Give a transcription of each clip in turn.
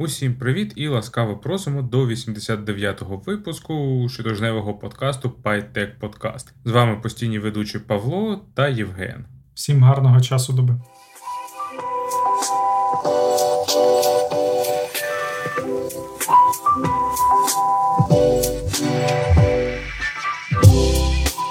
Усім привіт і ласкаво просимо до 89-го випуску щотижневого подкасту PyTech Podcast. З вами постійні ведучі Павло та Євген. Всім гарного часу доби.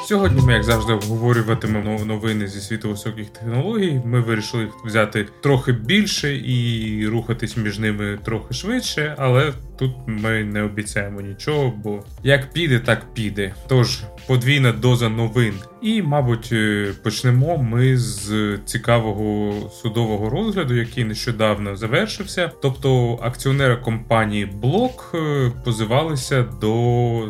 Сьогодні ми, як завжди, обговорюватимемо новини зі світу високих технологій. Ми вирішили взяти трохи більше і рухатись між ними трохи швидше, але тут ми не обіцяємо нічого, бо як піде, так піде. Тож подвійна доза новин. І, мабуть, е, почнемо ми з цікавого судового розгляду, який нещодавно завершився. Тобто акціонери компанії Блок е, позивалися до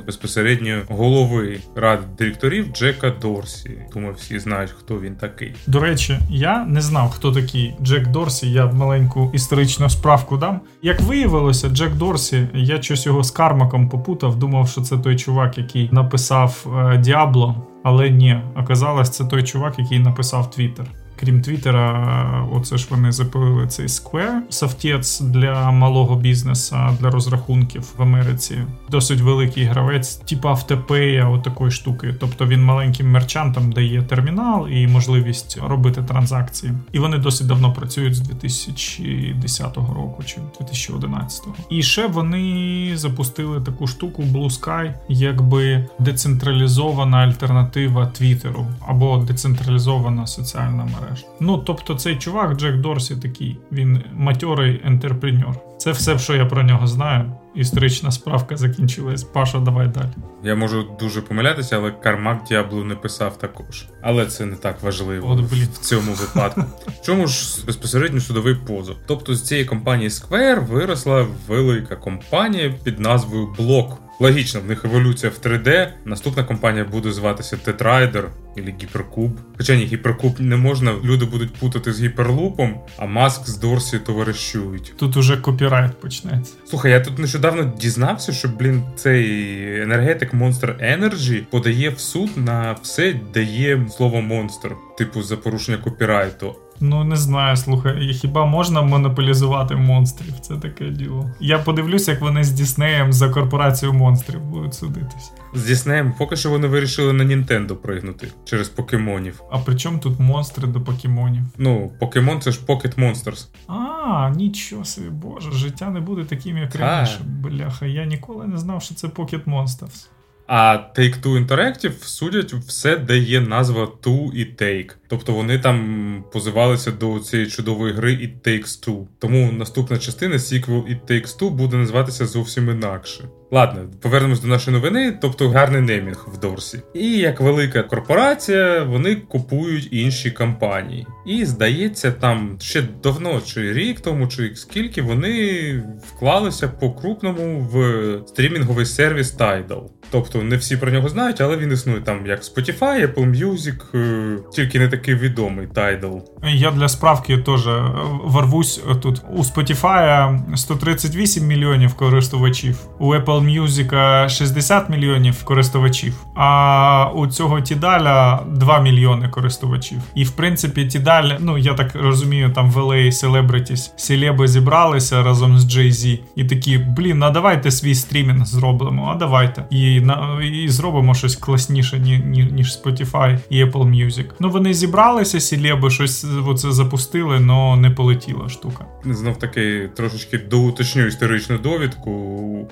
безпосередньо голови ради директорів Джека Дорсі. Думаю, всі знають, хто він такий. До речі, я не знав, хто такий Джек Дорсі. Я маленьку історичну справку дам. Як виявилося, Джек Дорсі, я щось його з Кармаком попутав, думав, що це той чувак, який написав Діабло. Але ні, оказалось, це той чувак, який написав Твіттер. Крім Твіттера, оце ж вони запилили цей Square, софтець для малого бізнесу, для розрахунків в Америці. Досить великий гравець, типа автопея, отакої штуки. Тобто він маленьким мерчантам дає термінал і можливість робити транзакції. І вони досить давно працюють з 2010 року чи 2011. І ще вони запустили таку штуку Bluesky, якби децентралізована альтернатива Твіттеру або децентралізована соціальна мережа мереж. Ну тобто, цей чувак, Джек Дорсі, такий, він матьорий entrepreneur. Це все, що я про нього знаю. Історична справка закінчилась. Паша, давай далі. Я можу дуже помилятися, але Кармак Діаблу не писав також. Але це не так важливо От, блін. в цьому випадку. Чому ж безпосередньо судовий позов? Тобто з цієї компанії Square виросла велика компанія під назвою Block. Логічно, в них еволюція в 3D. Наступна компанія буде зватися Tetrider або Гіперкуб. Хоча ні, гіперкуб не можна, люди будуть путати з гіперлупом, а маск з Дорсі товаришують. Тут уже копірайт почнеться. Слухай, я тут нещодавно дізнався, що, блін, цей енергетик Monster Energy подає в суд на все, де є слово монстр, типу за порушення копірайту. Ну не знаю, слухай, хіба можна монополізувати монстрів? Це таке діло. Я подивлюся, як вони з Діснеєм за корпорацію монстрів будуть судитись. З Діснеєм поки що вони вирішили на Нінтендо пригнути через покемонів. А при чому тут монстри до покемонів? Ну, покемон це ж Pocket Monsters. А, нічого собі, боже, життя не буде таким, як раніше. Бляха, я ніколи не знав, що це Pocket Monsters. А Take-Two Interactive судять все, де є назва Two і Take. Тобто вони там позивалися до цієї чудової гри It Takes Two. Тому наступна частина, сіквел It Takes Two, буде називатися зовсім інакше. Ладно, повернемось до нашої новини, тобто гарний неймінг в Дорсі. І як велика корпорація, вони купують інші компанії. І здається, там ще давно, чи рік тому, чи скільки вони вклалися по крупному в стрімінговий сервіс Tidal. Тобто не всі про нього знають, але він існує там як Spotify, Apple Music, е, тільки не такий відомий Tidal. Я для справки теж е, ворвусь тут. У Spotify 138 мільйонів користувачів, у Apple Music 60 мільйонів користувачів, а у цього Тідаля 2 мільйони користувачів. І в принципі, Тідаль, ну я так розумію, там в LA Celebrities, селеби зібралися разом з Jay-Z і такі, блін, а давайте свій стрімінг зробимо, а давайте. І на і зробимо щось класніше, ні, ні, ніж Spotify і Apple Music. Ну вони зібралися, сілеби, щось оце запустили, але не полетіла штука. Знов таки трошечки доуточню історичну довідку.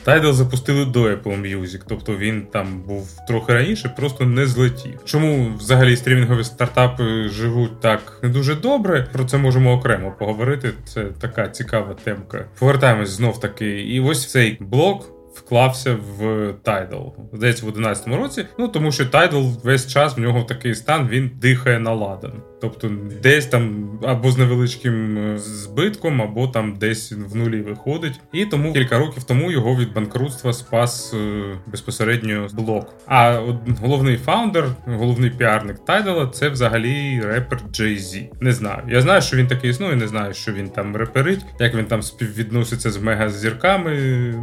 Tidal запустили до Apple Music, тобто він там був трохи раніше, просто не злетів. Чому взагалі стрімінгові стартапи живуть так не дуже добре? Про це можемо окремо поговорити. Це така цікава темка. Повертаємось знов таки, і ось цей блок вклався в Tidal. Здається, в 11 році. Ну тому що Tidal весь час в нього такий стан, він дихає на ладан. Тобто десь там або з невеличким е, збитком, або там десь в нулі виходить. І тому кілька років тому його від банкрутства спас е, безпосередньо блок. А головний фаундер, головний піарник Тайдала це взагалі репер Jay-Z. Не знаю. Я знаю, що він такий існує, не знаю, що він там реперить, як він там співвідноситься з мегазірками.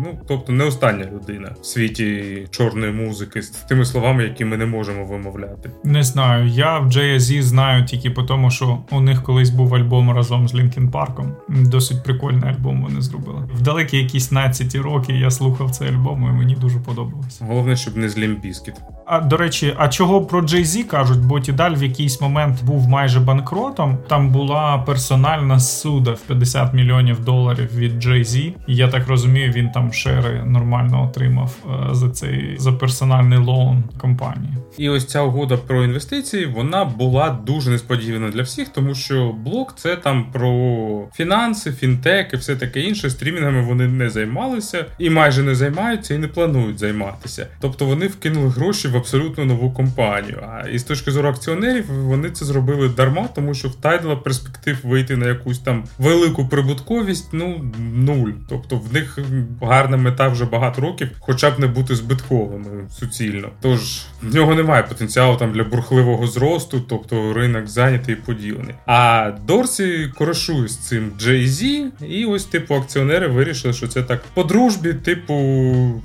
Ну тобто не остання людина в світі чорної музики з тими словами, які ми не можемо вимовляти. Не знаю. Я в Jay-Z знаю тільки по тому, що у них колись був альбом разом з Лінкін Парком. Досить прикольний альбом вони зробили. В далекі якісь 15 роки я слухав цей альбом, і мені дуже подобалось. Головне, щоб не з Лімбіскіт. А до речі, а чого про Jay-Z кажуть? Бо Тідаль в якийсь момент був майже банкротом. Там була персональна суда в 50 мільйонів доларів від Jay-Z. І я так розумію, він там шери нормально отримав е, за цей за персональний лоун компанії. І ось ця угода про інвестиції вона була дуже несподівана для всіх, тому що блок це там про фінанси, фінтек і все таке інше. Стрімінгами вони не займалися і майже не займаються і не планують займатися. Тобто вони вкинули гроші в абсолютно нову компанію. А і з точки зору акціонерів вони це зробили дарма, тому що в Тайдла перспектив вийти на якусь там велику прибутковість ну нуль. Тобто в них гарна мета вже багато років, хоча б не бути збитковими суцільно. Тож в нього немає потенціалу там для бурхливого зросту, тобто ринок зайнятий і поділений. А Дорсі коришує з цим Jay-Z, і ось типу акціонери вирішили, що це так по дружбі, типу,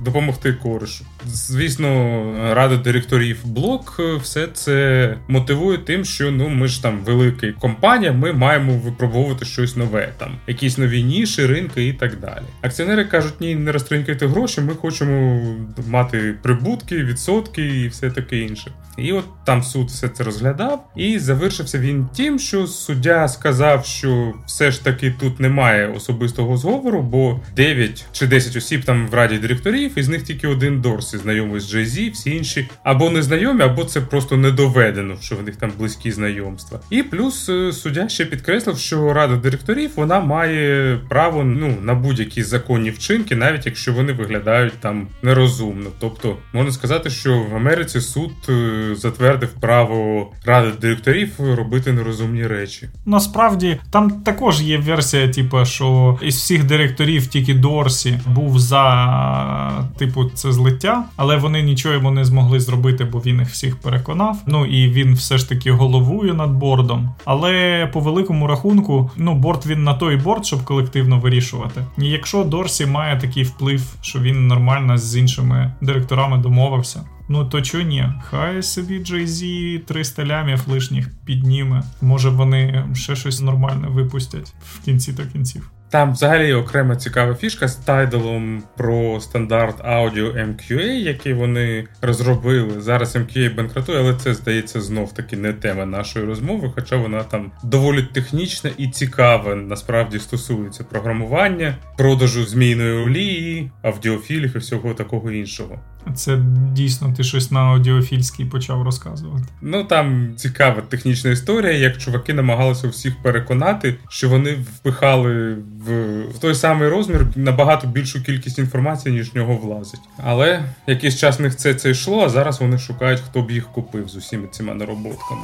допомогти коришу. Звісно, рада директорів блок е, все це мотивує тим, що ну ми ж там велика компанія, ми маємо випробовувати щось нове, там якісь нові ніші, ринки і так далі. Акціонери кажуть, ні, не розтринкайте гроші, ми хочемо мати прибутки, відсотки і все таке інше. І от там суд все це розглядав, і завершився він тим, що суддя сказав, що все ж таки тут немає особистого зговору, бо 9 чи 10 осіб там в раді директорів, із них тільки один Дорсі знайомий з Jay-Z, всі інші або не знайомі, або це просто не доведено, що в них там близькі знайомства. І плюс е, суддя ще підкреслив, що рада директорів вона має право ну на будь-які законні вчинки, навіть якщо вони виглядають там нерозумно. Тобто можна сказати, що в Америці суд е, затвердив право ради директорів робити нерозумні речі. Насправді там також є версія, типу, що із всіх директорів тільки Дорсі був за типу це злиття, але вони нічого йому не змогли зробити, бо він їх всіх переконав. Ну і він все ж таки головує над бордом. Але по великому рахунку, ну борд він на той борд, щоб колективно вирішувати. І якщо Дорсі має такий вплив, що він нормально з іншими директорами домовився. Ну то чого ні? Хай собі Jay-Z 300 лямів лишніх підніме. Може вони ще щось нормальне випустять в кінці та кінців. Там взагалі окрема цікава фішка з тайдалом про стандарт аудіо MQA, який вони розробили. Зараз MQA банкратує, але це здається знов таки не тема нашої розмови, хоча вона там доволі технічна і цікава. Насправді стосується програмування, продажу змійної олії, аудіофілів і всього такого іншого. Це дійсно ти щось на аудіофільській почав розказувати. Ну там цікава технічна історія, як чуваки намагалися всіх переконати, що вони впихали в, в той самий розмір набагато більшу кількість інформації, ніж в нього влазить. Але якийсь час в них це це йшло, а зараз вони шукають, хто б їх купив з усіма цими нароботками.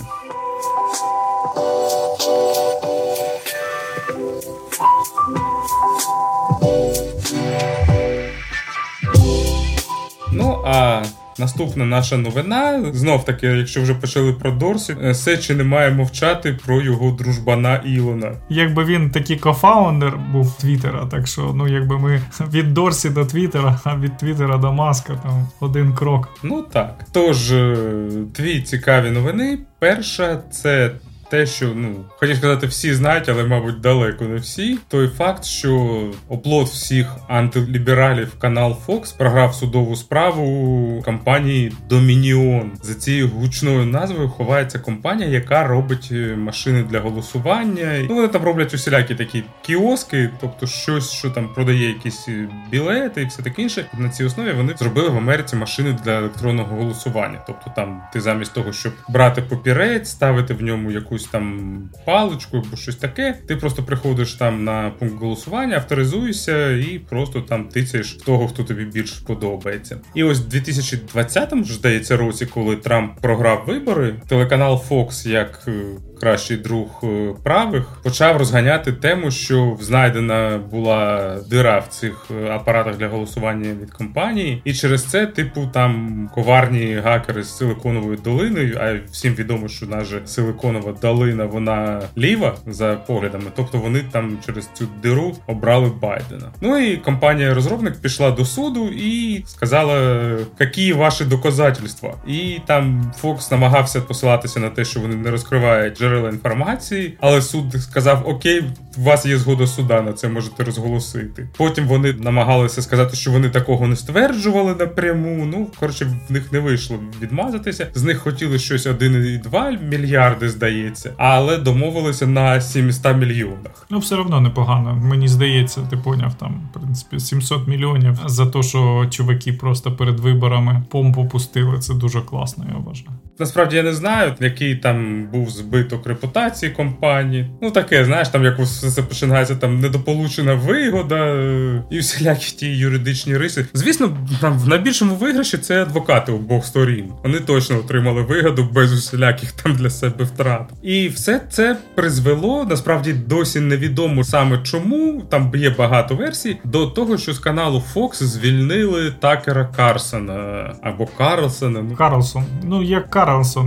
Ну а Наступна наша новина. Знов таки, якщо вже почали про Дорсі, е, Сечі не має мовчати про його дружбана Ілона. Якби він такий кофаундер був Твіттера, так що ну якби ми від Дорсі до Твіттера, а від Твіттера до Маска там один крок. Ну так. Тож, е, дві цікаві новини. Перша це те, що ну хотів сказати, всі знають, але мабуть далеко не всі. Той факт, що оплот всіх антилібералів канал Fox програв судову справу компанії Dominion. За цією гучною назвою ховається компанія, яка робить е, машини для голосування. Ну вони там роблять усілякі такі кіоски, тобто щось, що там продає якісь е, білети і все таке інше. На цій основі вони зробили в Америці машини для електронного голосування. Тобто, там ти замість того, щоб брати папірець, ставити в ньому якусь якусь там паличку або щось таке. Ти просто приходиш там на пункт голосування, авторизуєшся і просто там тицяєш того, хто тобі більш подобається. І ось в 2020 ж здається році, коли Трамп програв вибори, телеканал Fox як е, кращий друг е, правих, почав розганяти тему, що знайдена була дира в цих е, апаратах для голосування від компанії, і через це, типу, там коварні гакери з силиконовою долиною. А всім відомо, що наша силиконова долина вона ліва за поглядами, тобто вони там через цю диру обрали Байдена. Ну і компанія-розробник пішла до суду і сказала, які ваші доказательства. І там Фокс намагався посилатися на те, що вони не розкривають джерела джерела інформації, але суд сказав: Окей, у вас є згода суда на це можете розголосити. Потім вони намагалися сказати, що вони такого не стверджували напряму. Ну коротше, в них не вийшло відмазатися. З них хотіли щось 1,2 мільярди, здається, але домовилися на 700 мільйонах. Ну, все одно непогано. Мені здається, ти поняв там, в принципі, 700 мільйонів за те, що чуваки просто перед виборами помпу пустили. Це дуже класно, я вважаю. Насправді я не знаю, який там був збиток репутації компанії. Ну таке, знаєш, там як все починається там недополучена вигода е, і всілякі ті юридичні риси. Звісно, там в найбільшому виграші це адвокати обох сторін. Вони точно отримали вигоду без усіляких там для себе втрат. І все це призвело насправді досі невідомо саме чому. Там є багато версій до того, що з каналу Fox звільнили Такера Карсона або Карлсона. Ну Карлсон. Ну як Карлсон,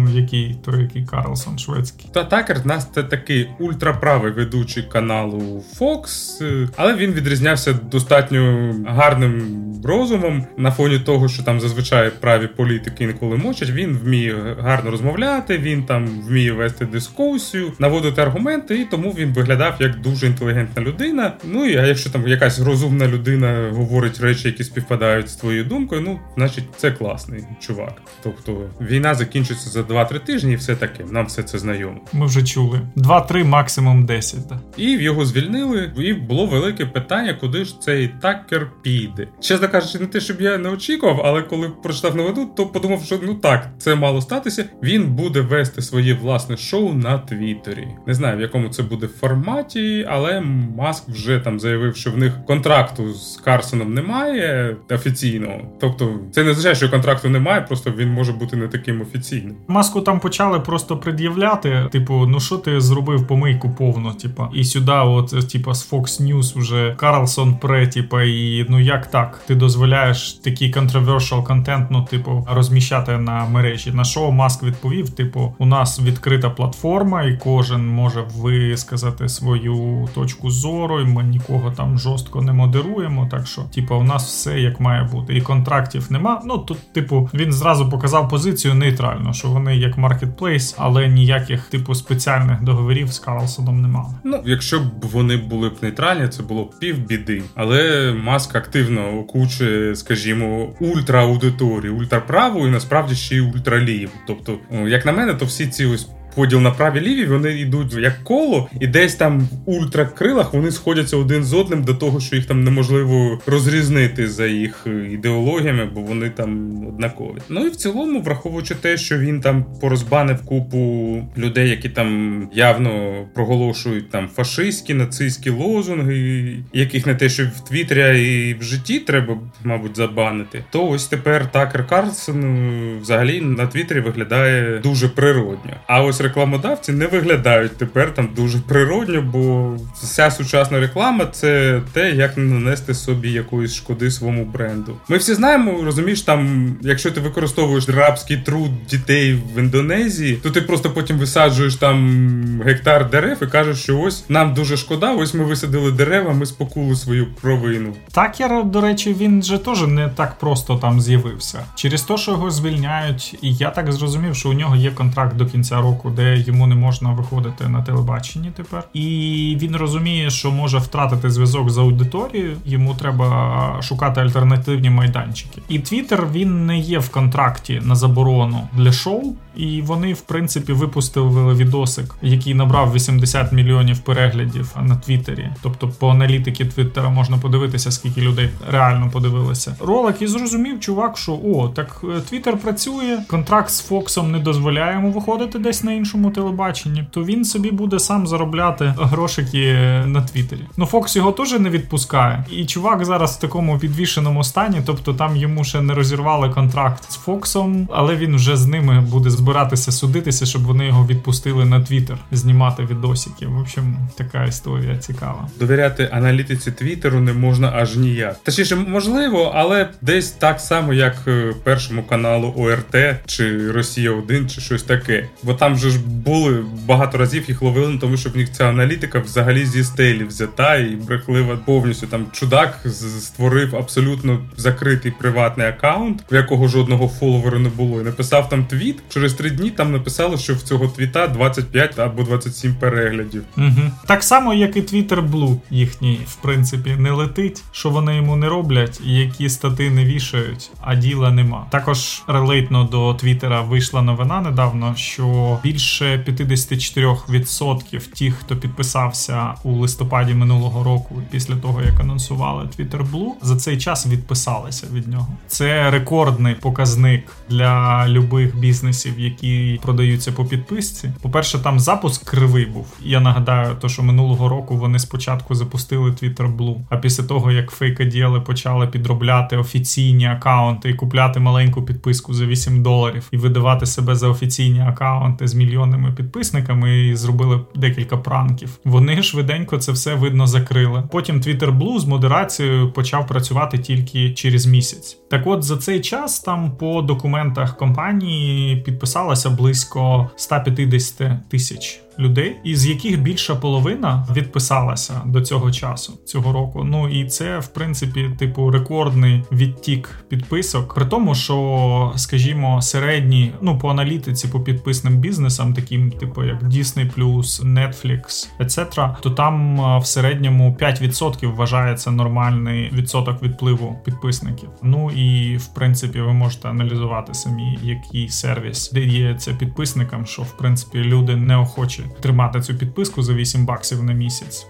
який той який Карлсон шведський. Та Такер в нас це такий ультраправий ведучий каналу Fox, е, але він відрізнявся достатньо гарним розумом на фоні того, що там зазвичай праві політики інколи мочать. Він вміє гарно розмовляти, він там вміє вести дискусію, наводити аргументи, і тому він виглядав як дуже інтелігентна людина. Ну і а якщо там якась розумна людина говорить речі, які співпадають з твоєю думкою, ну значить це класний чувак. Тобто війна закінчиться за 2-3 тижні, і все таке. Нам все це знайомо. Ми вже чули 2-3, максимум 10. Да. І його звільнили, і було велике питання, куди ж цей такер піде. Чесно кажучи, не те, щоб я не очікував, але коли прочитав новину, то подумав, що ну так, це мало статися. Він буде вести своє власне шоу на Твіттері. Не знаю, в якому це буде форматі, але Маск вже там заявив, що в них контракту з Карсоном немає офіційного. Тобто, це не означає, що контракту немає, просто він може бути не таким офіційним. Маску там почали просто пред'являти, типу, ну що ти зробив помийку повну, типа, і сюди, от, типа, з Fox News вже Карлсон пре, типа, і ну як так? Ти дозволяєш такий controversial контент, ну, типу, розміщати на мережі. На що Маск відповів: типу, у нас відкрита платформа, і кожен може висказати свою точку зору, і ми нікого там жорстко не модеруємо. Так що, типу, у нас все як має бути. І контрактів нема. Ну тут, типу, він зразу показав позицію нейтрально, що вони як маркетплейс, але ніяких типу спеціальних договорів з Карлсоном немає. Ну, якщо б вони були б нейтральні, це було б півбіди. Але Маск активно окучує, скажімо, ультра-аудиторію, ультраправу і насправді ще й ультраліву. Тобто, як на мене, то всі ці ось поділ на праві ліві, вони йдуть як коло, і десь там в ультракрилах вони сходяться один з одним до того, що їх там неможливо розрізнити за їх ідеологіями, бо вони там однакові. Ну і в цілому, враховуючи те, що він там порозбанив купу людей, які там явно проголошують там фашистські, нацистські лозунги, яких не те, що в Твіттері, і в житті треба, мабуть, забанити. То ось тепер Такер Карлсон е, взагалі на Твіттері виглядає дуже природньо. А ось рекламодавці не виглядають тепер там дуже природньо, бо вся сучасна реклама це те, як не нанести собі якоїсь шкоди своєму бренду. Ми всі знаємо, розумієш, там, якщо ти використовуєш рабський труд дітей в Індонезії, то ти просто потім висаджуєш там гектар дерев і кажеш, що ось нам дуже шкода, ось ми висадили дерева, ми спокули свою провину. Такер, до речі, він же теж не так просто там з'явився. Через те, що його звільняють, і я так зрозумів, що у нього є контракт до кінця року де йому не можна виходити на телебаченні тепер. І він розуміє, що може втратити зв'язок з аудиторією. Йому треба шукати альтернативні майданчики. І Твіттер він не є в контракті на заборону для шоу. І вони, в принципі, випустили відосик, який набрав 80 мільйонів переглядів на Твіттері. Тобто, по аналітики Твіттера можна подивитися, скільки людей реально подивилися. Ролик і зрозумів, чувак, що о, так е, Твіттер працює, контракт з Фоксом не дозволяє йому виходити десь на іншому телебаченні. То він собі буде сам заробляти грошики на Твіттері. Ну Фокс його теж не відпускає. І чувак зараз в такому підвішеному стані, тобто там йому ще не розірвали контракт з Фоксом, але він вже з ними буде збиратися судитися, щоб вони його відпустили на Твіттер, знімати відосики. В общем, така історія цікава. Довіряти аналітиці Твіттеру не можна аж ніяк. Точніше, можливо, але десь так само, як е, першому каналу ОРТ чи Росія 1 чи щось таке. Бо там вже же ж були багато разів їх ловили, тому що в них ця аналітика взагалі зі стелі взята і брехлива повністю. Там чудак створив абсолютно закритий приватний аккаунт, в якого жодного фоловера не було. І написав там твіт. Через три дні там написали, що в цього твіта 25 або 27 переглядів. Угу. Так само, як і Twitter Blue їхній, в принципі, не летить, що вони йому не роблять, і які стати не вішають, а діла нема. Також релейтно до Твіттера вийшла новина недавно, що більше 54% тих, хто підписався у листопаді минулого року, після того як анонсували Twitter Blue, за цей час відписалися від нього. Це рекордний показник для любих бізнесів, які продаються по підписці. По перше, там запуск кривий був. Я нагадаю, то що минулого року вони спочатку запустили Twitter Blue, а після того як фейкоділи почали підробляти офіційні акаунти і купляти маленьку підписку за 8 доларів і видавати себе за офіційні акаунти з мільйонними підписниками, і зробили декілька пранків. Вони швиденько це все видно закрили. Потім Twitter Blue з модерацією почав працювати тільки через місяць. Так, от за цей час там по документах компанії підписалося близько 150 тисяч людей, із яких більша половина відписалася до цього часу цього року. Ну і це, в принципі, типу рекордний відтік підписок. При тому, що, скажімо, середні, ну по аналітиці, по підписним бізнесам, таким, типу як Disney+, Netflix, etc., то там в середньому 5% вважається нормальний відсоток відпливу підписників. Ну і в принципі ви можете аналізувати самі, який сервіс дається підписникам, що в принципі люди неохочі тримати цю підписку за 8 баксів на місяць.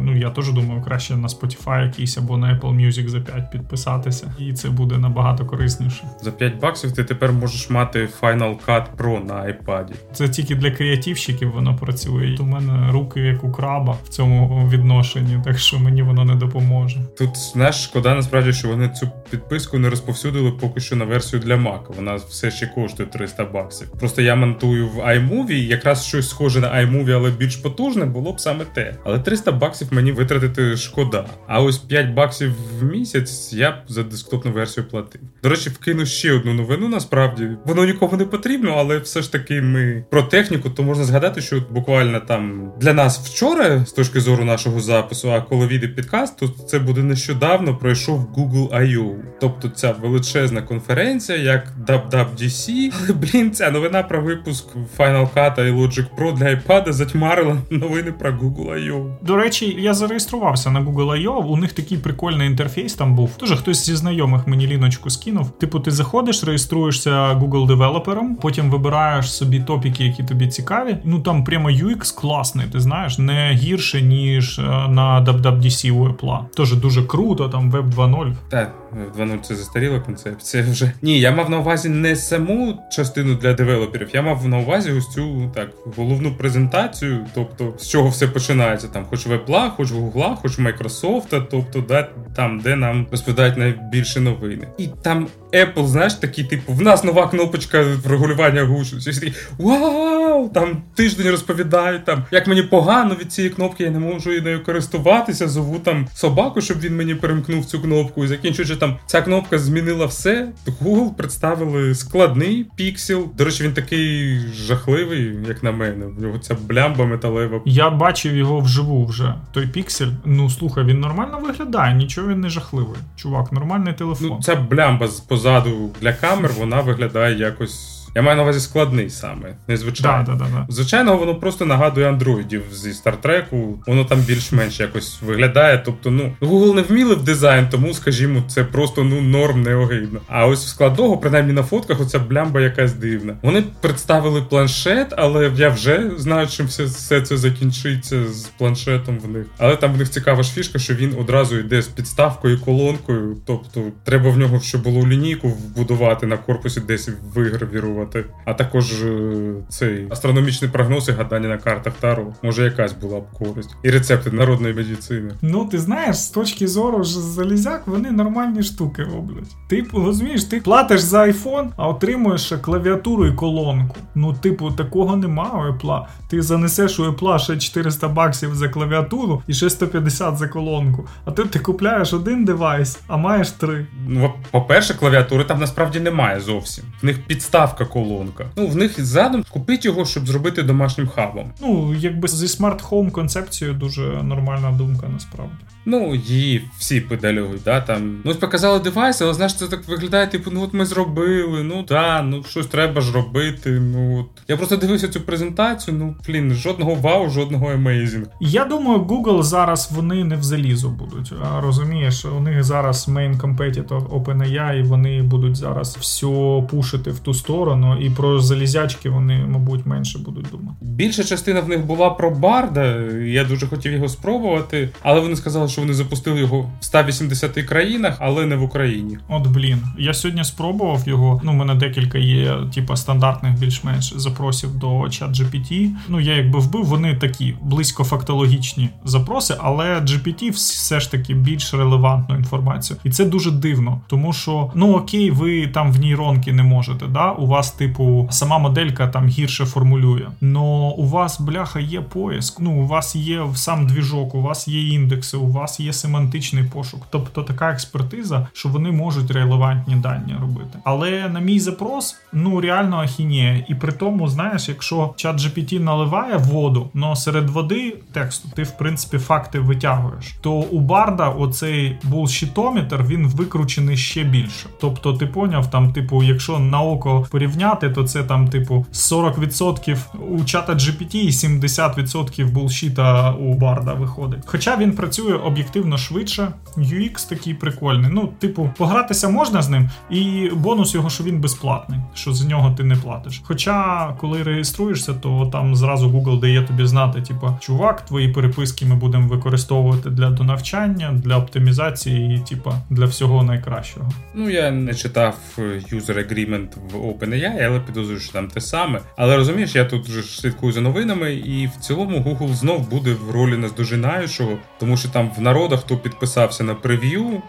Ну я теж думаю, краще на Spotify якийсь або на Apple Music за 5 підписатися, і це буде набагато корисніше. За 5 баксів ти тепер можеш мати Final Cut Pro на iPad. Це тільки для креативщиків воно працює. У мене руки як у краба в цьому відношенні, так що мені воно не допоможе. Тут знаєш, шкода насправді, що вони цю підписку не розповсюдили поки що на версію для Mac. Вона все ще коштує 300 баксів. Просто я монтую в iMovie, якраз щось схоже на iMovie, але більш потужне, було б саме те. Але 300 баксів мені витратити шкода. А ось 5 баксів в місяць я б за десктопну версію платив. До речі, вкину ще одну новину. Насправді воно нікому не потрібно, але все ж таки ми про техніку, то можна згадати, що буквально там для нас вчора, з точки зору нашого запису, а коли війде підкаст, то це буде нещодавно пройшов Google I.O. Тобто ця величезна конференція, як WWDC. Але блін, ця новина про випуск Final Cut і Logic Pro для iPad затьмарила новини про Google I.O. До речі, я зареєструвався на Google I.O. У них такий прикольний інтерфейс там був. Тоже хтось зі знайомих мені ліночку скинув. Типу, ти заходиш, реєструєшся Google девелопером, потім вибираєш собі топіки, які тобі цікаві. Ну там прямо UX класний, ти знаєш, не гірше ніж е, на WWDC у Apple. Тоже дуже круто, там Web 2.0. Так, 2.0 це застаріла концепція вже. Ні, я мав на увазі не саму частину для девелоперів, я мав на увазі ось цю так головну презентацію, тобто з чого все починається. Там, хоч в Apple, хоч Google, хоч Microsoft, тобто де, там, де нам розповідають найбільше новини. І там Apple, знаєш, такий, типу, в нас нова кнопочка регулювання гучності. Вау! Там тиждень розповідають, там, як мені погано від цієї кнопки, я не можу нею користуватися, зову там собаку, щоб він мені перемкнув цю кнопку. І закінчуючи там, ця кнопка змінила все. Google представили складний піксел. До речі, він такий жахливий, як на мене. В нього ця блямба металева. Я бачив його вживу вже. Той піксель. Ну слухай, він нормально виглядає, нічого він не жахливий. Чувак, нормальний телефон. Ну, ця блямба позаду для камер, вона виглядає якось. Я маю на увазі складний саме, незвичайно. Да, да, да, Звичайно, воно просто нагадує андроїдів зі стартреку, воно там більш-менш якось виглядає. Тобто, ну Google не вміли в дизайн, тому, скажімо, це просто ну норм неогидно. А ось в складного, принаймні на фотках, оця блямба якась дивна. Вони представили планшет, але я вже знаю, чим все, все це закінчиться з планшетом в них. Але там в них цікава ж фішка, що він одразу йде з підставкою колонкою. Тобто, треба в нього, щоб було лінійку вбудувати на корпусі, десь вигравірувати виконувати, а також е, цей астрономічний прогноз і гадання на картах Таро. Може, якась була б користь. І рецепти народної медицини. Ну, ти знаєш, з точки зору ж залізяк, вони нормальні штуки роблять. Ти розумієш, ти платиш за айфон, а отримуєш ще клавіатуру і колонку. Ну, типу, такого нема у Apple. Ти занесеш у Apple ще 400 баксів за клавіатуру і ще 150 за колонку. А тут ти купляєш один девайс, а маєш три. Ну, по-перше, клавіатури там насправді немає зовсім. В них підставка колонка. Ну в них задум купити його, щоб зробити домашнім хабом. Ну якби зі smart home концепцією дуже нормальна думка насправді. Ну, її всі педалюють, да, там. Ну, показали девайс, але знаєш, це так виглядає, типу, ну от ми зробили, ну да, ну щось треба ж робити. Ну от. Я просто дивився цю презентацію, ну блін, жодного вау, жодного amazing. Я думаю, Google зараз вони не в залізо будуть. А розумієш, у них зараз main competitor OpenAI, і вони будуть зараз все пушити в ту сторону, і про залізячки вони, мабуть, менше будуть думати. Більша частина в них була про Барда. Я дуже хотів його спробувати, але вони сказали, що вони запустили його в 180 країнах, але не в Україні. От блін, я сьогодні спробував його. Ну, у мене декілька є, типа стандартних більш-менш запросів до ChatGPT. Ну я якби вбив, вони такі близько фактологічні запроси, але GPT все ж таки більш релевантну інформацію, і це дуже дивно, тому що ну окей, ви там в нейронки не можете. Да, у вас, типу, сама моделька там гірше формулює. Но у вас бляха є поиск. Ну у вас є сам двіжок, у вас є індекси, у вас є семантичний пошук. Тобто така експертиза, що вони можуть релевантні дані робити. Але на мій запрос, ну реально ахінія. І при тому, знаєш, якщо чат GPT наливає воду, но серед води тексту ти в принципі факти витягуєш, то у Барда оцей булшітометр він викручений ще більше. Тобто, ти поняв, там, типу, якщо на око порівняти, то це там, типу, 40% у чата GPT і 70% булшіта у Барда виходить. Хоча він працює об'єктивно швидше, UX такий прикольний. Ну, типу, погратися можна з ним, і бонус його, що він безплатний, що з нього ти не платиш. Хоча, коли реєструєшся, то там зразу Google дає тобі знати, типу, чувак, твої переписки ми будемо використовувати для донавчання, для оптимізації і типу, для всього найкращого. Ну я не читав е, user agreement в OpenAI, але підозрюю, що там те саме. Але розумієш, я тут вже слідкую за новинами, і в цілому Google знов буде в ролі наздожинаючого, тому що там в народах, хто підписався на прев'ю,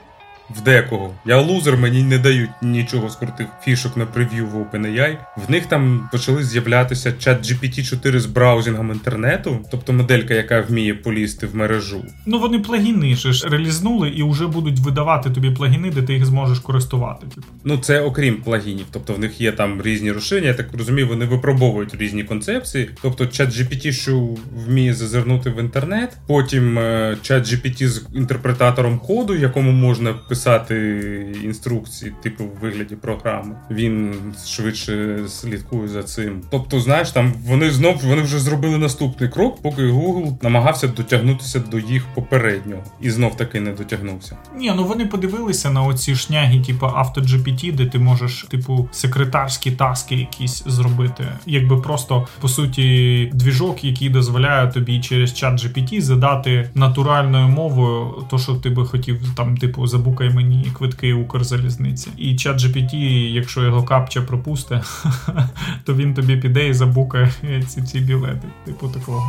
в декого. Я лузер, мені не дають нічого з крутих фішок на прев'ю в OpenAI. В них там почали з'являтися чат GPT-4 з браузингом інтернету, тобто моделька, яка вміє полізти в мережу. Ну вони плагіни ж релізнули і вже будуть видавати тобі плагіни, де ти їх зможеш користувати. Типу. Ну це окрім плагінів, тобто в них є там різні рушення. Я так розумію, вони випробовують різні концепції. Тобто чат GPT, що вміє зазирнути в інтернет, потім е, чат GPT з інтерпретатором коду, якому можна писати писати інструкції, типу в вигляді програми. Він швидше слідкує за цим. Тобто, знаєш, там вони знов вони вже зробили наступний крок, поки Google намагався дотягнутися до їх попереднього і знов таки не дотягнувся. Ні, ну вони подивилися на оці шняги, типу AutoGPT, де ти можеш, типу, секретарські таски якісь зробити, якби просто по суті двіжок, який дозволяє тобі через чат GPT задати натуральною мовою, то що ти би хотів там, типу, забукай мені квитки Укрзалізниці. І чат GPT, якщо його капча пропусте, то він тобі піде і забукає ці ці білети. Типу такого.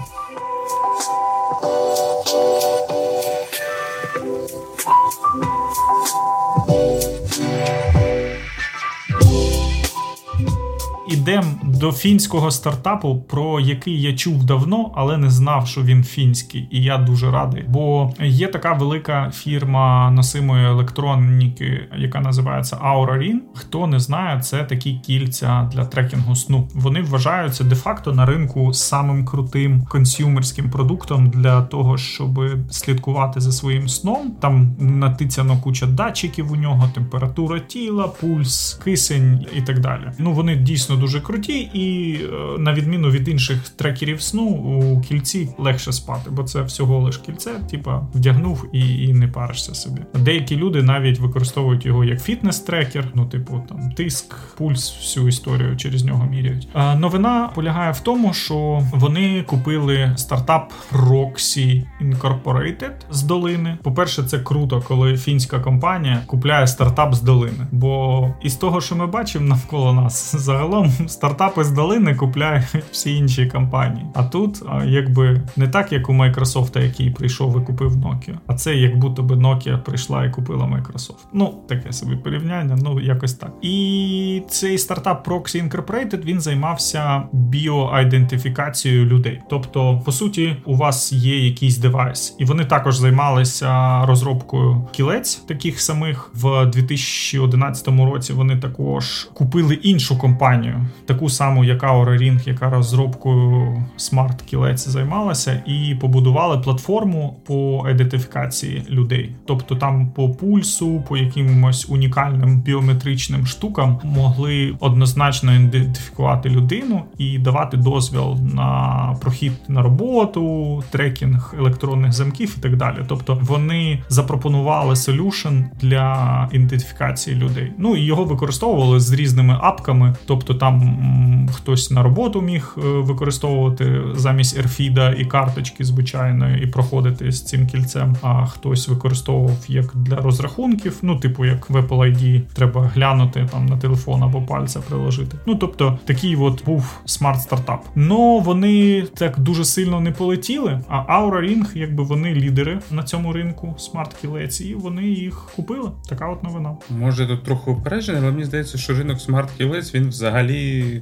Ідемо до фінського стартапу, про який я чув давно, але не знав, що він фінський, і я дуже радий. Бо є така велика фірма носимої електроніки, яка називається Aura Ring. Хто не знає, це такі кільця для трекінгу сну. Вони вважаються де-факто на ринку самим крутим консюмерським продуктом для того, щоб слідкувати за своїм сном. Там натицяно куча датчиків у нього, температура тіла, пульс, кисень і так далі. Ну вони дійсно дуже круті, і е, на відміну від інших трекерів сну у кільці легше спати, бо це всього лиш кільце, типа вдягнув і і не паришся собі. Деякі люди навіть використовують його як фітнес-трекер, ну типу там тиск, пульс, всю історію через нього міряють. А новина полягає в тому, що вони купили стартап Proxy Incorporated з долини. По-перше, це круто, коли фінська компанія купляє стартап з долини. Бо із того, що ми бачимо навколо нас, загалом стартапи з долини купляють всі інші компанії. А тут, якби не так, як у Microsoft, який прийшов і купив Nokia, а це як будто би Nokia прийшла і купила Microsoft. Ну, таке собі порівняння, ну якось так. І цей стартап Proxy Incorporated, він займався біоідентифікацією людей. Тобто, по суті, у вас є якийсь девайс, і вони також займалися розробкою кілець таких самих в 2011 році. Вони також купили іншу компанію таку саму, як Aura Ring, яка розробкою смарт-кілець займалася, і побудували платформу по ідентифікації людей. Тобто там по пульсу, по якимось унікальним біометричним штукам могли однозначно ідентифікувати людину і давати дозвіл на прохід на роботу, трекінг електронних замків і так далі. Тобто вони запропонували солюшн для ідентифікації людей. Ну і його використовували з різними апками, тобто там хтось на роботу міг е, використовувати замість ерфіда і карточки звичайної, і проходити з цим кільцем. А хтось використовував як для розрахунків, ну типу як в Apple ID, треба глянути там на телефон або пальця приложити. Ну тобто такий от був смарт-стартап. Ну вони так дуже сильно не полетіли. А Aura Ring, якби вони лідери на цьому ринку смарт-кілець, і вони їх купили. Така от новина. Може тут трохи упереджений, але мені здається, що ринок смарт-кілець він взагалі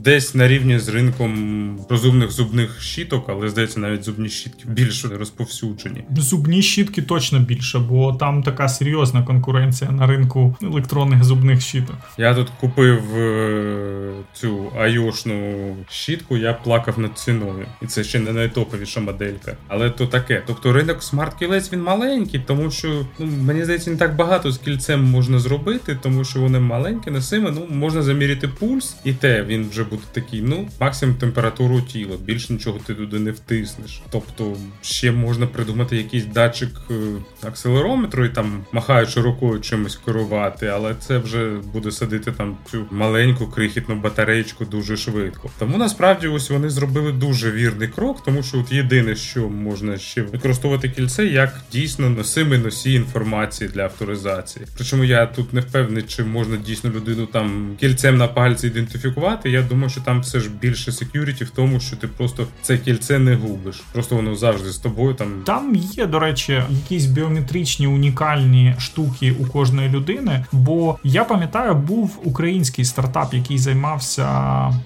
десь на рівні з ринком розумних зубних щіток, але здається, навіть зубні щітки більш розповсюджені. Зубні щітки точно більше, бо там така серйозна конкуренція на ринку електронних зубних щіток. Я тут купив е, цю айошну щітку, я плакав над ціною, і це ще не найтоповіша моделька. Але то таке. Тобто ринок смарт-кілець він маленький, тому що ну мені здається, не так багато з кільцем можна зробити, тому що вони маленькі, носими. Ну можна заміряти пульс, і те він вже буде такий. Ну максимум температуру тіла. Більше нічого ти туди не втиснеш. Тобто ще можна придумати якийсь датчик е, акселерометру і там махаючи рукою чимось керувати, але це вже буде садити там цю маленьку крихітну батареєчку дуже швидко. Тому насправді ось вони зробили дуже вірний крок, тому що от єдине, що можна ще використовувати кільце, як дійсно носимий носій інформації для авторизації. Причому я тут не впевнений, чи можна дійсно людину там кільцем на пальці ідентифікувати. Я думаю, що там все ж більше секюріті в тому, що ти просто це кільце не губиш. Просто воно завжди з тобою там. Там є, до речі, якісь біометричні унікальні штуки у кожної людини. Бо я пам'ятаю, був український стартап, який займався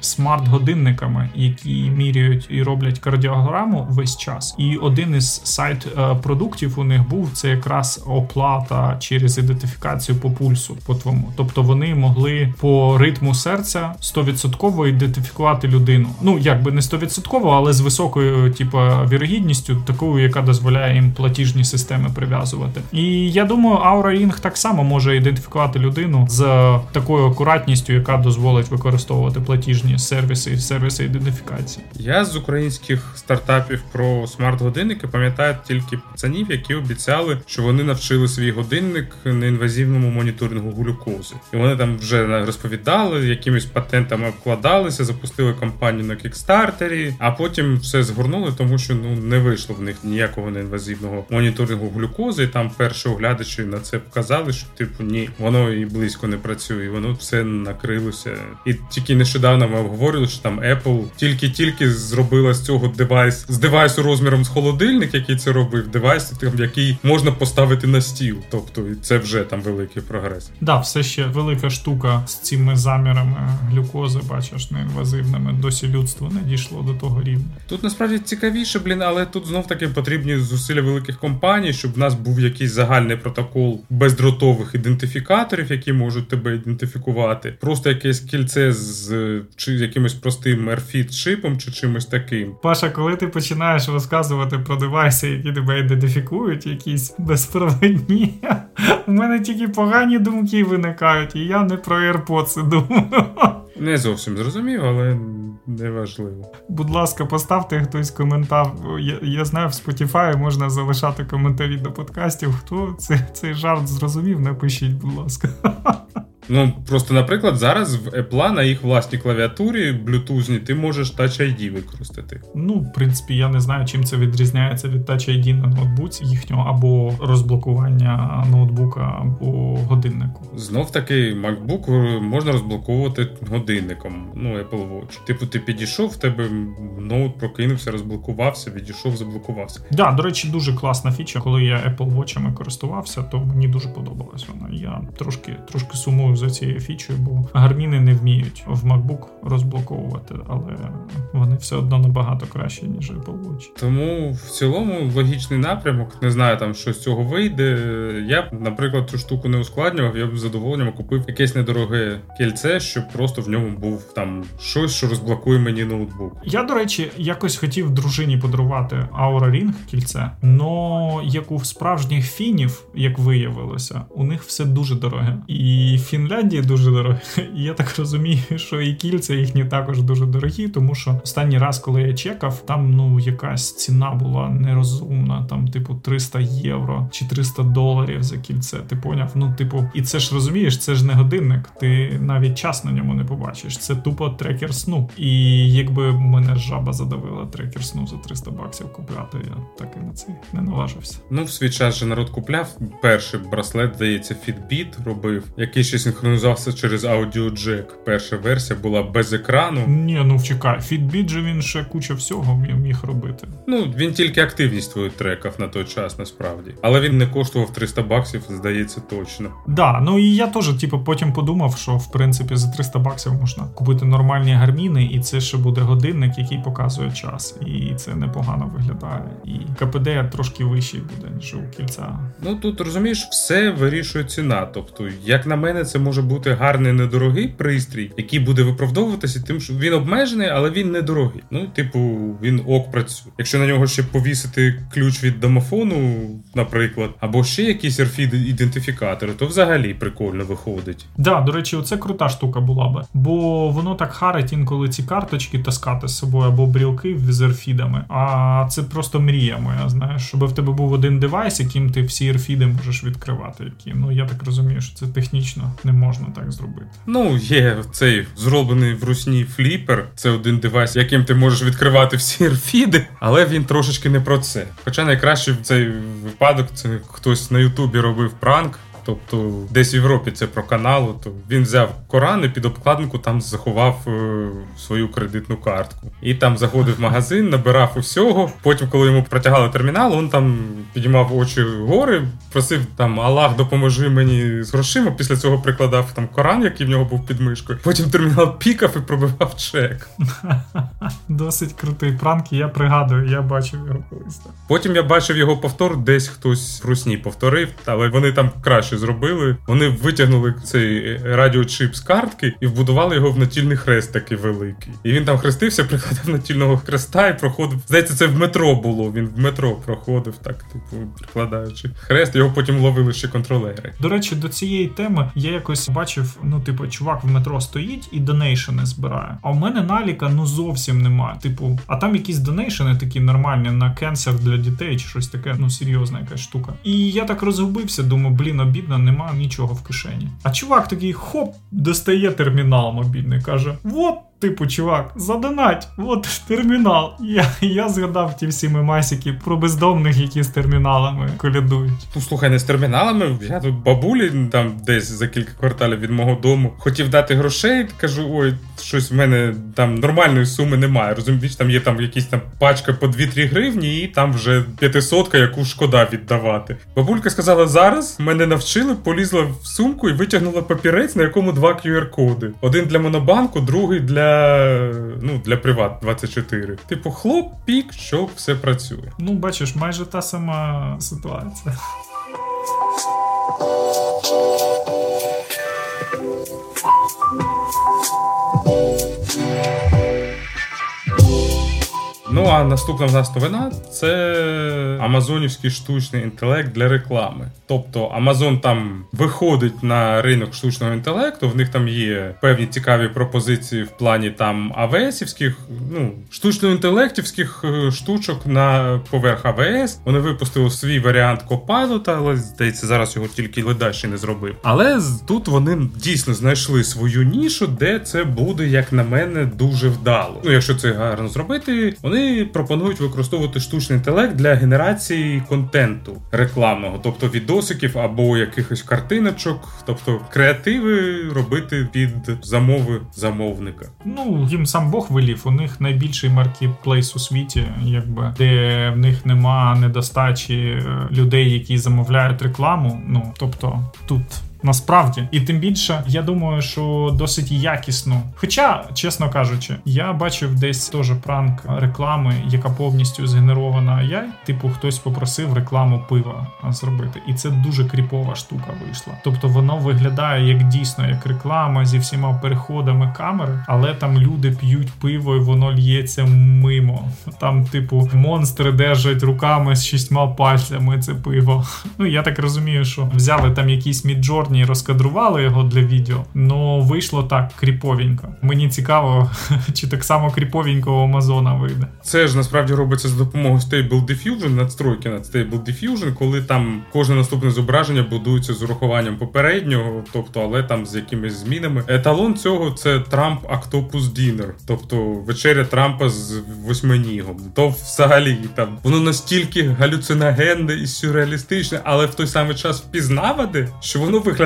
смарт-годинниками, які міряють і роблять кардіограму весь час. І один із сайт е, продуктів у них був це якраз оплата через ідентифікацію по пульсу по твому. Тобто вони могли по ритму серця 100% ідентифікувати людину. Ну якби не 100%, але з високою, типу, вірогідністю, такою, яка дозволяє їм платіжні системи прив'язувати. І я думаю, Aura Ring так само може ідентифікувати людину з такою акуратністю, яка дозволить використовувати платіжні сервіси і сервіси ідентифікації. Я з українських стартапів про смарт-годинники пам'ятаю тільки пацанів, які обіцяли, що вони навчили свій годинник неінвазивному моніторингу глюкози. І вони там вже розповідали, якимись патентами обкладалися, запустили кампанію на кікстартері, а потім все згорнули, тому що ну не вийшло в них ніякого неінвазивного моніторингу глюкози. І там перші оглядачі на це показали, що типу ні, воно і близько не працює, воно все накрилося. І тільки нещодавно ми обговорили, що там Apple тільки-тільки зробила з цього девайс з девайсу розміром з холодильник, який це робив, девайс, який можна поставити на стіл. Тобто це вже там великий прогрес. Да, все ще велика штука з цими замірами глюкози, бачиш, неінвазивними. Досі людство не дійшло до того рівня. Тут насправді цікавіше, блін, але тут знов таки потрібні зусилля великих компаній, щоб в нас був якийсь загальний протокол бездротових ідентифікаторів, які можуть тебе ідентифікувати. Просто якесь кільце з чи якимось простим RFID шипом чи чимось таким. Паша, коли ти починаєш розказувати про девайси, які тебе ідентифікують, якісь безпровідні, у мене тільки погані думки виникають, і я не про AirPods думаю. Не зовсім зрозумів, але неважливо. Будь ласка, поставте хтось коментар. Я я знаю, в Spotify можна залишати коментарі до подкастів. Хто цей, цей жарт зрозумів, напишіть, будь ласка. Ну, просто, наприклад, зараз в Apple на їх власній клавіатурі блютузні ти можеш Touch ID використати. Ну, в принципі, я не знаю, чим це відрізняється від Touch ID на ноутбуці їхнього або розблокування ноутбука або годиннику. Знов таки, MacBook можна розблоковувати годинником. Ну, Apple Watch. Типу, ти підійшов, в тебе ноут прокинувся, розблокувався, відійшов, заблокувався. Так, да, до речі, дуже класна фіча. Коли я Apple Watch користувався, то мені дуже подобалась вона. Я трошки трошки сумую тягнув за цією фічою, бо гарміни не вміють в MacBook розблоковувати, але вони все одно набагато краще, ніж Apple Watch. Тому в цілому логічний напрямок, не знаю там, що з цього вийде. Я б, наприклад, цю штуку не ускладнював, я б з задоволенням купив якесь недороге кільце, щоб просто в ньому був там щось, що розблокує мені ноутбук. Я, до речі, якось хотів дружині подарувати Aura Ring кільце, но як у справжніх фінів, як виявилося, у них все дуже дороге. І в Фінляндії дуже дороге. І я так розумію, що і кільця їхні також дуже дорогі, тому що останній раз, коли я чекав, там ну якась ціна була нерозумна, там, типу, 300 євро чи 300 доларів за кільце. Ти поняв? Ну, типу, і це ж розумієш, це ж не годинник. Ти навіть час на ньому не побачиш. Це тупо трекер сну. І якби мене жаба задавила трекер сну за 300 баксів купляти, я так і на це не наважився. Ну, в свій час же народ купляв перший браслет, здається, Fitbit робив, який ще синхронізувався через аудіоджек. Перша версія була без екрану. Ні, ну вчекай, Fitbit же він ще куча всього міг робити. Ну, він тільки активність твою трекав на той час, насправді. Але він не коштував 300 баксів, здається, точно. Да, ну і я теж, типу, потім подумав, що в принципі за 300 баксів можна купити нормальні гарміни, і це ще буде годинник, який показує час. І це непогано виглядає. І КПД трошки вищий буде, ніж у кільця. Ну тут розумієш, все вирішує ціна. Тобто, як на мене, це може бути гарний недорогий пристрій, який буде виправдовуватися тим, що він обмежений, але він недорогий. Ну, типу, він ок працює. Якщо на нього ще повісити ключ від домофону, наприклад, або ще якісь rfid ідентифікатори, то взагалі прикольно виходить. Да, до речі, оце крута штука була би, бо воно так харить інколи ці карточки таскати з собою або брілки з RFID ами. А це просто мрія моя, знаєш, щоб в тебе був один девайс, яким ти всі RFID и можеш відкривати. Які ну я так розумію, що це технічно не можна так зробити. Ну є цей зроблений в русні Flipper. Це один девайс, яким ти можеш відкривати всі RFID и, але він трошечки не про це. Хоча найкраще в цей випадок це хтось на Ютубі робив пранк. Тобто, десь в Європі це про каналу, то він взяв Коран і під обкладинку там заховав е, свою кредитну картку. І там заходив в магазин, набирав усього. Потім, коли йому протягали термінал, він там підіймав очі вгори, просив там Аллах, допоможи мені з грошима. Після цього прикладав там Коран, який в нього був під мишкою. Потім термінал пікав і пробивав чек. Досить крутий пранк, я пригадую, я бачив його колись. Потім я бачив його повтор, десь хтось в русні повторив, але вони там краще зробили. Вони витягнули цей радіочип з картки і вбудували його в натільний хрест такий великий. І він там хрестився, прикладав натільного хреста і проходив. Здається, це в метро було. Він в метро проходив, так, типу, прикладаючи хрест, його потім ловили ще контролери. До речі, до цієї теми я якось бачив: ну, типу, чувак в метро стоїть і донейшени збирає. А в мене наліка ну зовсім немає. Типу, а там якісь донейшени такі нормальні на кенсер для дітей чи щось таке, ну серйозна якась штука. І я так розгубився, думаю, блін, обідно, нема нічого в кишені. А чувак такий хоп, достає термінал мобільний, каже: Вот. Типу, чувак, задонать, от термінал. Я я згадав ті всі мемасики про бездомних, які з терміналами колядують. Ну, слухай, не з терміналами. Я тут бабулі там десь за кілька кварталів від мого дому хотів дати грошей. Кажу, ой, щось в мене там нормальної суми немає. Розумієш, там є там якісь там пачка по 2-3 гривні, і там вже п'ятисотка, яку шкода віддавати. Бабулька сказала: зараз мене навчили, полізла в сумку і витягнула папірець, на якому два QR-коди: один для монобанку, другий для ну, для Приват 24. Типу, хлоп, пік, що все працює. Ну, бачиш, майже та сама ситуація. Ну а наступна в нас новина це Амазонівський штучний інтелект для реклами. Тобто Амазон там виходить на ринок штучного інтелекту, в них там є певні цікаві пропозиції в плані там АВСівських, ну штучно-інтелектівських е, штучок на поверх АВС. Вони випустили свій варіант Копайлота, але здається, зараз його тільки леда не зробив. Але тут вони дійсно знайшли свою нішу, де це буде, як на мене, дуже вдало. Ну, якщо це гарно зробити, вони пропонують використовувати штучний інтелект для генерації контенту рекламного, тобто відосиків або якихось картиночок, тобто креативи робити під замови замовника. Ну їм сам Бог велів. У них найбільший маркетплейс у світі, якби де в них нема недостачі е, людей, які замовляють рекламу. Ну тобто тут Насправді, і тим більше, я думаю, що досить якісно. Хоча, чесно кажучи, я бачив десь теж пранк реклами, яка повністю згенерована AI. Типу, хтось попросив рекламу пива зробити, і це дуже кріпова штука вийшла. Тобто воно виглядає як дійсно як реклама зі всіма переходами камери, але там люди п'ють пиво, і воно л'ється мимо. Там, типу, монстри держать руками з шістьма пальцями це пиво. Ну я так розумію, що взяли там якісь міджорні і розкадрували його для відео. Ну вийшло так кріповенько. Мені цікаво, чи так само кріповенько у Амазона вийде. Це ж насправді робиться за допомогою Stable Diffusion, надстройки над Stable Diffusion, коли там кожне наступне зображення будується з урахуванням попереднього, тобто, але там з якимись змінами. Еталон цього це Trump Octopus Dinner, тобто вечеря Трампа з восьминігом. То взагалі там воно настільки галюциногенне і сюрреалістичне, але в той самий час впізнаване, що воно виглядає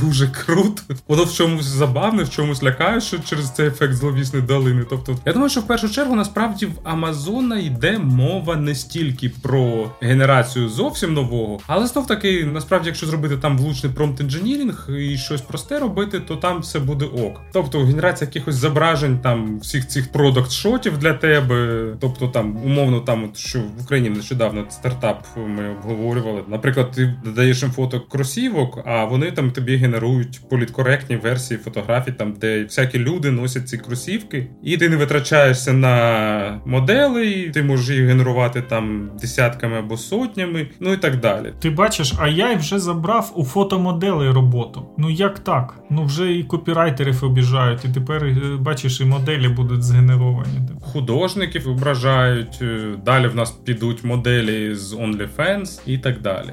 дуже круто. Воно в чомусь забавне, в чомусь лякає, що через цей ефект зловісної долини. Тобто, я думаю, що в першу чергу насправді в Амазона йде мова не стільки про генерацію зовсім нового, але знов таки, насправді, якщо зробити там влучний промпт інженірінг і щось просте робити, то там все буде ок. Тобто генерація якихось зображень там всіх цих продакт шотів для тебе. Тобто там умовно, там от що в Україні нещодавно стартап ми обговорювали. Наприклад, ти додаєш їм фото кросівок, а вони там тобі генерують політкоректні версії фотографій, там де всякі люди носять ці кросівки, і ти не витрачаєшся на модели, ти можеш їх генерувати там десятками або сотнями, ну і так далі. Ти бачиш, а я вже забрав у фотомоделей роботу. Ну як так? Ну вже і копірайтерів обіжають, і тепер е, бачиш, і моделі будуть згенеровані. Художників ображають. е, Далі в нас підуть моделі з OnlyFans і так далі.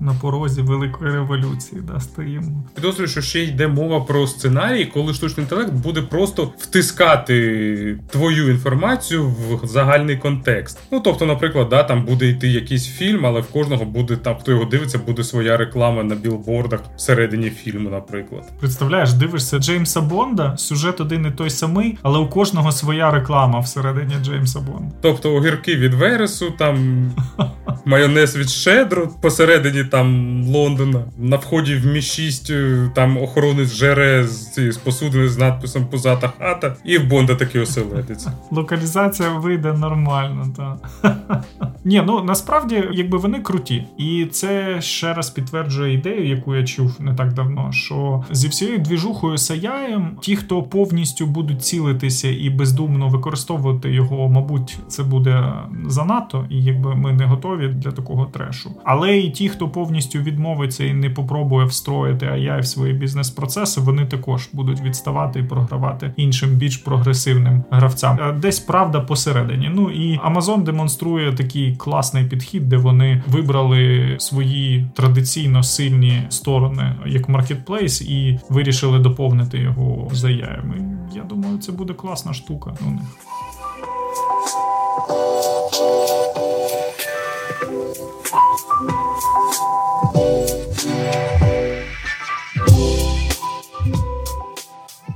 На порозі великої революції, да, стоїмо. Підозрюю, що ще йде мова про сценарій, коли штучний інтелект буде просто втискати твою інформацію в загальний контекст. Ну тобто, наприклад, да, там буде йти якийсь фільм, але в кожного буде там, хто його дивиться, буде своя реклама на білбордах всередині фільму, наприклад. Представляєш, дивишся Джеймса Бонда, сюжет один і той самий, але у кожного своя реклама всередині Джеймса Бонда. Тобто огірки від Вересу, там майонез від Шедро, посередині там Лондона, на вході в Мі 6 там охоронець жере з з посудини з надписом Позата хата, і в Бонда такий оселедець. Локалізація вийде нормально, так. Ні, ну насправді, якби вони круті. І це ще раз підтверджує ідею, яку я чув не так давно. Що зі всією двіжухою Саяєм, ті, хто повністю будуть цілитися і бездумно використовувати його, мабуть, це буде занадто, і якби ми не готові для такого трешу. Але і ті, хто повністю відмовиться і не попробує встроїти AI в свої бізнес-процеси, вони також будуть відставати і програвати іншим більш прогресивним гравцям. Е, Десь правда посередині. Ну і Amazon демонструє такий класний підхід, де вони вибрали свої традиційно сильні сторони як маркетплейс і вирішили доповнити його заяями. Я думаю, це буде класна штука у них.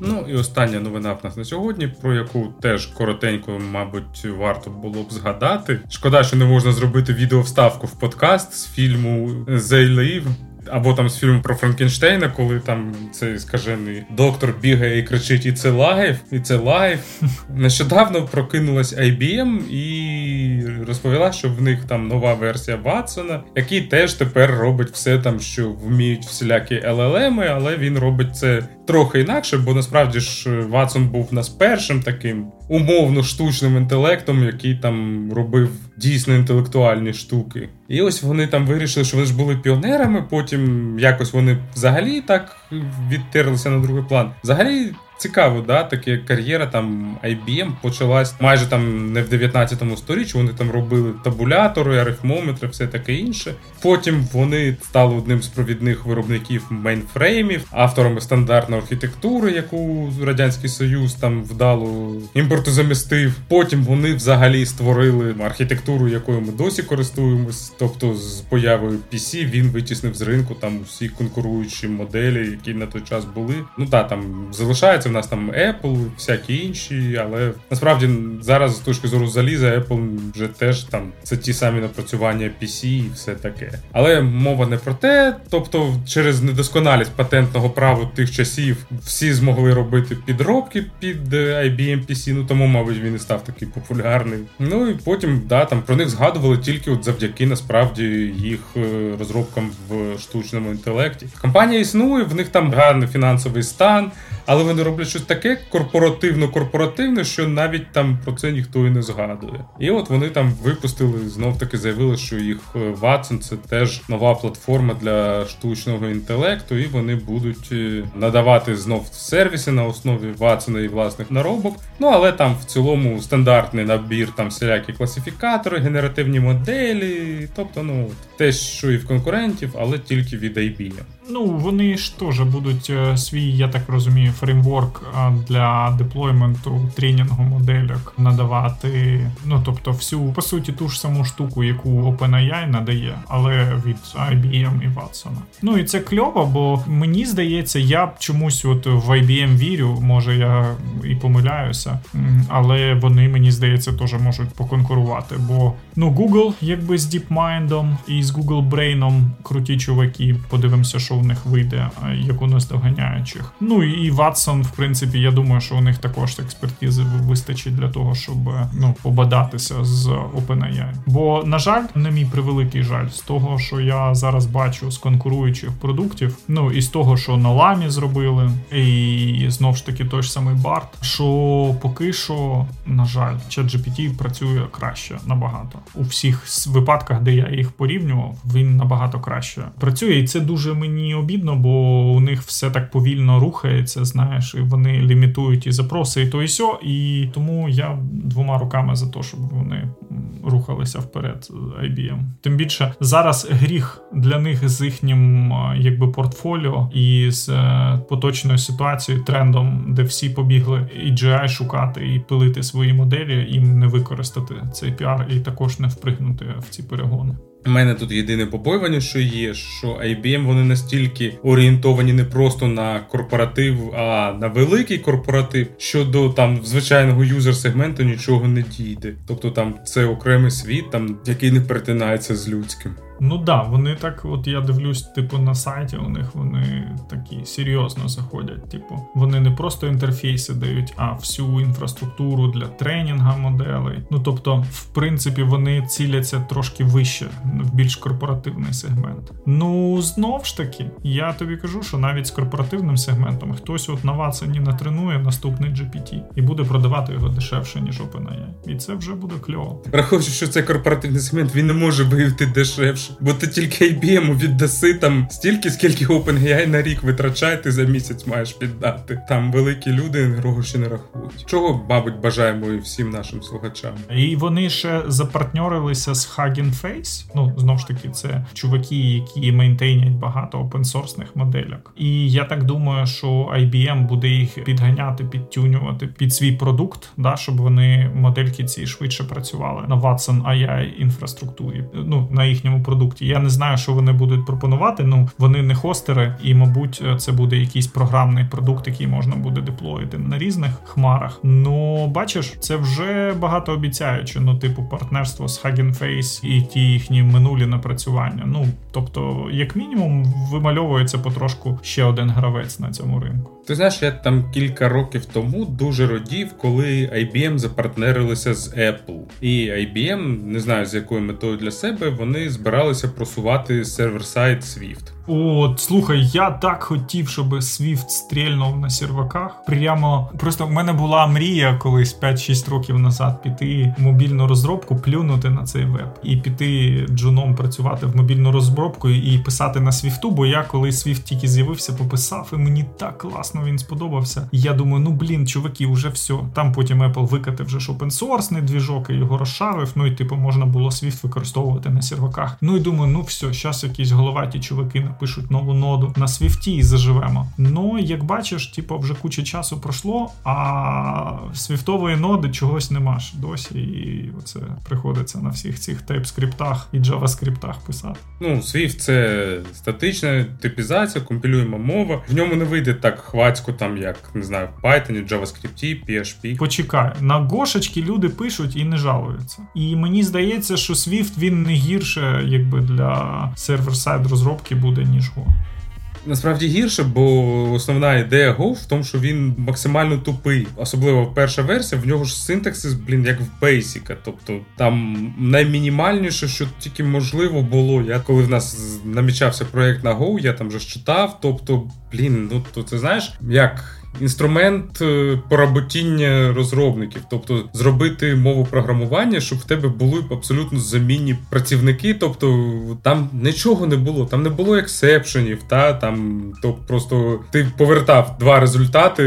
Ну і остання новина в нас на сьогодні, про яку теж коротенько, мабуть, варто було б згадати. Шкода, що не можна зробити відеовставку в подкаст з фільму «They Live», або там з фільму про Франкенштейна, коли там цей скажений доктор бігає і кричить: it's alive, it's alive. Нещодавно прокинулась IBM і розповіла, що в них там нова версія Ватсона, який теж тепер робить все там, що вміють всілякі LLM, але він робить це трохи інакше, бо насправді ж Ватсон був нас першим таким умовно штучним інтелектом, який там робив дійсно інтелектуальні штуки. І ось вони там вирішили, що вони ж були піонерами. Потім якось вони взагалі так відтерлися на другий план. Взагалі. Цікаво, да, таке кар'єра там IBM почалась майже там не в 19 сторіччі. Вони там робили табулятори, арифмометри, все таке інше. Потім вони стали одним з провідних виробників мейнфреймів, авторами стандартної архітектури, яку радянський союз там вдало імпортозамістив. Потім вони взагалі створили архітектуру, якою ми досі користуємось. Тобто, з появою PC він витіснив з ринку там усі конкуруючі моделі, які на той час були. Ну так, там залишається в нас там Apple, всякі інші, але насправді зараз з точки зору заліза, Apple вже теж там це ті самі напрацювання PC і все таке. Але мова не про те, тобто, через недосконалість патентного права тих часів всі змогли робити підробки під е, IBM PC, ну тому, мабуть, він і став такий популярний. Ну і потім да, там про них згадували тільки от завдяки насправді їх е, розробкам в штучному інтелекті. Компанія існує, в них там гарний фінансовий стан, але вони роблять щось таке корпоративно-корпоративне, що навіть там про це ніхто і не згадує. І от вони там випустили, знов таки заявили, що їх е, Watson це теж нова платформа для штучного інтелекту, і вони будуть е, надавати знов сервіси на основі Watson і власних наробок. Ну але там в цілому стандартний набір там всілякі класифікатори, генеративні моделі, тобто, ну те, що і в конкурентів, але тільки від IBM. Ну, вони ж теж будуть е, свій, я так розумію, фреймворк для деплойменту тренінгу моделек надавати. Ну тобто, всю по суті ту ж саму штуку, яку OpenAI надає, але від IBM і Watson. Ну і це кльово, бо мені здається, я б чомусь от в IBM вірю, може я і помиляюся, але вони мені здається теж можуть поконкурувати. Бо ну Google, якби з DeepMind і з Google Brain круті чуваки, подивимося, що в них вийде, як у наздоганяючих. Ну і Watson, в принципі, я думаю, що у них також експертизи вистачить для того, щоб ну побадатися з OpenAI. Бо, на жаль, не мій превеликий жаль з того, що я зараз бачу з конкуруючих продуктів. Ну і з того, що на ламі зробили, і знов ж таки той ж самий Барт. Що поки що, на жаль, ChatGPT працює краще набагато у всіх випадках, де я їх порівнював, він набагато краще працює, і це дуже мені обідно, бо у них все так повільно рухається. Знаєш, і вони лімітують і запроси, і то і сьо. І тому я двома руками за те, щоб вони рухалися вперед. IBM. Тим більше зараз гріх для них з їхнім якби портфоліо і з е, поточною ситуацією, трендом, де всі побігли AGI шукати і пилити свої моделі, їм не використати цей піар і також не впригнути в ці перегони. У мене тут єдине побоювання, що є, що IBM вони настільки орієнтовані не просто на корпоратив, а на великий корпоратив, що до там звичайного юзер-сегменту нічого не дійде. Тобто там це окремий світ, там який не перетинається з людським. Ну да, вони так, от я дивлюсь, типу, на сайті у них вони такі серйозно заходять. Типу, вони не просто інтерфейси дають, а всю інфраструктуру для тренінга моделей. Ну тобто, в принципі, вони ціляться трошки вище, в більш корпоративний сегмент. Ну знов ж таки, я тобі кажу, що навіть з корпоративним сегментом хтось от на Ватсоні натренує наступний GPT і буде продавати його дешевше, ніж OpenAI. І це вже буде кльово. Враховуючи, що це корпоративний сегмент, він не може виявити дешевше бо ти тільки IBM віддаси там стільки, скільки OpenAI на рік витрачає, ти за місяць маєш піддати. Там великі люди гроші не рахують. Чого, мабуть, бажаємо і всім нашим слухачам. І вони ще запартньорилися з Hugging Face. Ну знову ж таки, це чуваки, які мейнтейнять багато опенсорсних моделек. І я так думаю, що IBM буде їх підганяти, підтюнювати під свій продукт, да, щоб вони модельки ці швидше працювали на Watson AI інфраструктурі. Ну на їхньому продукті продукті. Я не знаю, що вони будуть пропонувати. Ну вони не хостери, і, мабуть, це буде якийсь програмний продукт, який можна буде деплоїти на різних хмарах. Ну, бачиш, це вже багато обіцяюче. Ну, типу, партнерство з Hugging Face і ті їхні минулі напрацювання. Ну тобто, як мінімум, вимальовується потрошку ще один гравець на цьому ринку. Ти знаєш, я там кілька років тому дуже родів, коли IBM запартнерилися з Apple. І IBM, не знаю з якою метою для себе, вони збиралися просувати сервер-сайт Swift. От, слухай, я так хотів, щоб Swift стрільнув на серваках. Прямо просто в мене була мрія колись 5-6 років назад піти в мобільну розробку, плюнути на цей веб і піти джуном працювати в мобільну розробку і писати на Свіфту. Бо я коли Swift тільки з'явився, пописав, і мені так класно він сподобався. Я думаю, ну блін, чуваки, вже все. Там потім Apple викатив вже опенсорсний двіжок і його розшарив. Ну і типу можна було Swift використовувати на серваках. Ну і думаю, ну все, зараз якісь головаті чуваки пишуть нову ноду на свіфті і заживемо. Ну, як бачиш, типу, вже куча часу пройшло, а свіфтової ноди чогось нема ж досі. І оце приходиться на всіх цих тайпскриптах і джаваскриптах писати. Ну, Swift це статична типізація, компілюємо мова. В ньому не вийде так хвацько, там як не знаю, в Python, JavaScript, PHP. Почекай, на гошечки люди пишуть і не жалуються. І мені здається, що Swift він не гірше, якби для сервер-сайд розробки буде, ніж Го. Насправді гірше, бо основна ідея Go в тому, що він максимально тупий. Особливо перша версія, в нього ж синтаксис, блін, як в Basic. Тобто там наймінімальніше, що тільки можливо було. Я коли в нас намічався проект на Go, я там вже читав. Тобто, блін, ну то це знаєш, як інструмент е, поработіння розробників, тобто зробити мову програмування, щоб в тебе були абсолютно замінні працівники. Тобто там нічого не було, там не було ексепшенів, та там то просто ти повертав два результати,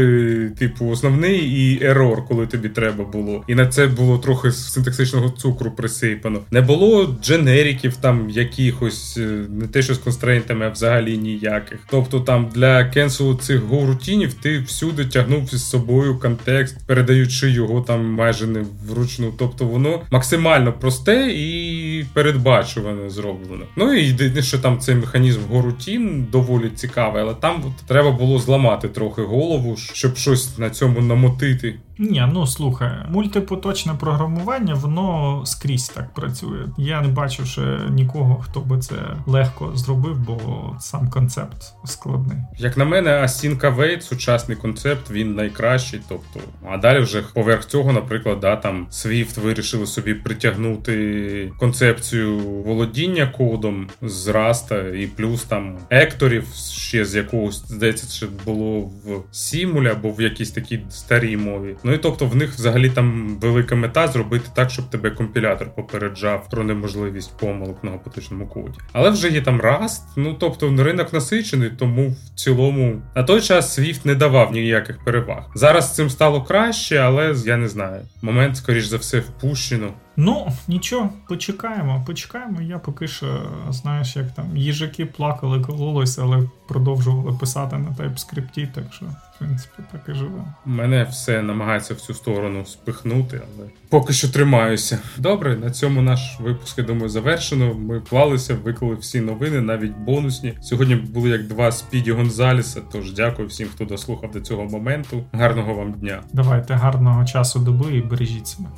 типу основний і ерор, коли тобі треба було. І на це було трохи синтаксичного цукру присипано. Не було дженеріків там якихось, е, не те, що з констрейнтами, а взагалі ніяких. Тобто там для кенселу цих go-рутінів ти всюди тягнув із собою контекст, передаючи його там майже не вручну. Тобто воно максимально просте і передбачуване зроблено. Ну і єдине, що там цей механізм горутін доволі цікавий, але там от, треба було зламати трохи голову, щоб щось на цьому намотити. Ні, ну слухай, мультипоточне програмування, воно скрізь так працює. Я не бачу ще нікого, хто би це легко зробив, бо сам концепт складний. Як на мене, Async Await, сучасний концепт, він найкращий. Тобто, а далі вже поверх цього, наприклад, да, там Swift вирішили собі притягнути концепцію володіння кодом з Раста, і плюс там екторів ще з якогось здається, ще було в Сімулі або в якійсь такій старій мові. Ну і тобто в них взагалі там велика мета зробити так, щоб тебе компілятор попереджав про неможливість помилок на поточному коді. Але вже є там Rust, ну тобто ринок насичений, тому в цілому на той час Swift не давав ніяких переваг. Зараз цим стало краще, але я не знаю. Момент, скоріш за все, впущено. Ну, нічого, почекаємо, почекаємо. Я поки що, знаєш, як там їжаки плакали, кололися, але продовжували писати на тайпскрипті, так що, в принципі, так і живе. Мене все намагається в цю сторону спихнути, але поки що тримаюся. Добре, на цьому наш випуск, я думаю, завершено. Ми вклалися, виклали всі новини, навіть бонусні. Сьогодні були як два спіді Гонзаліса. Тож дякую всім, хто дослухав до цього моменту. Гарного вам дня. Давайте гарного часу доби і бережіть себе.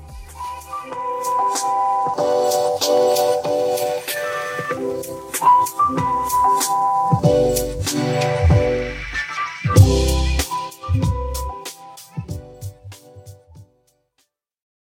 Thank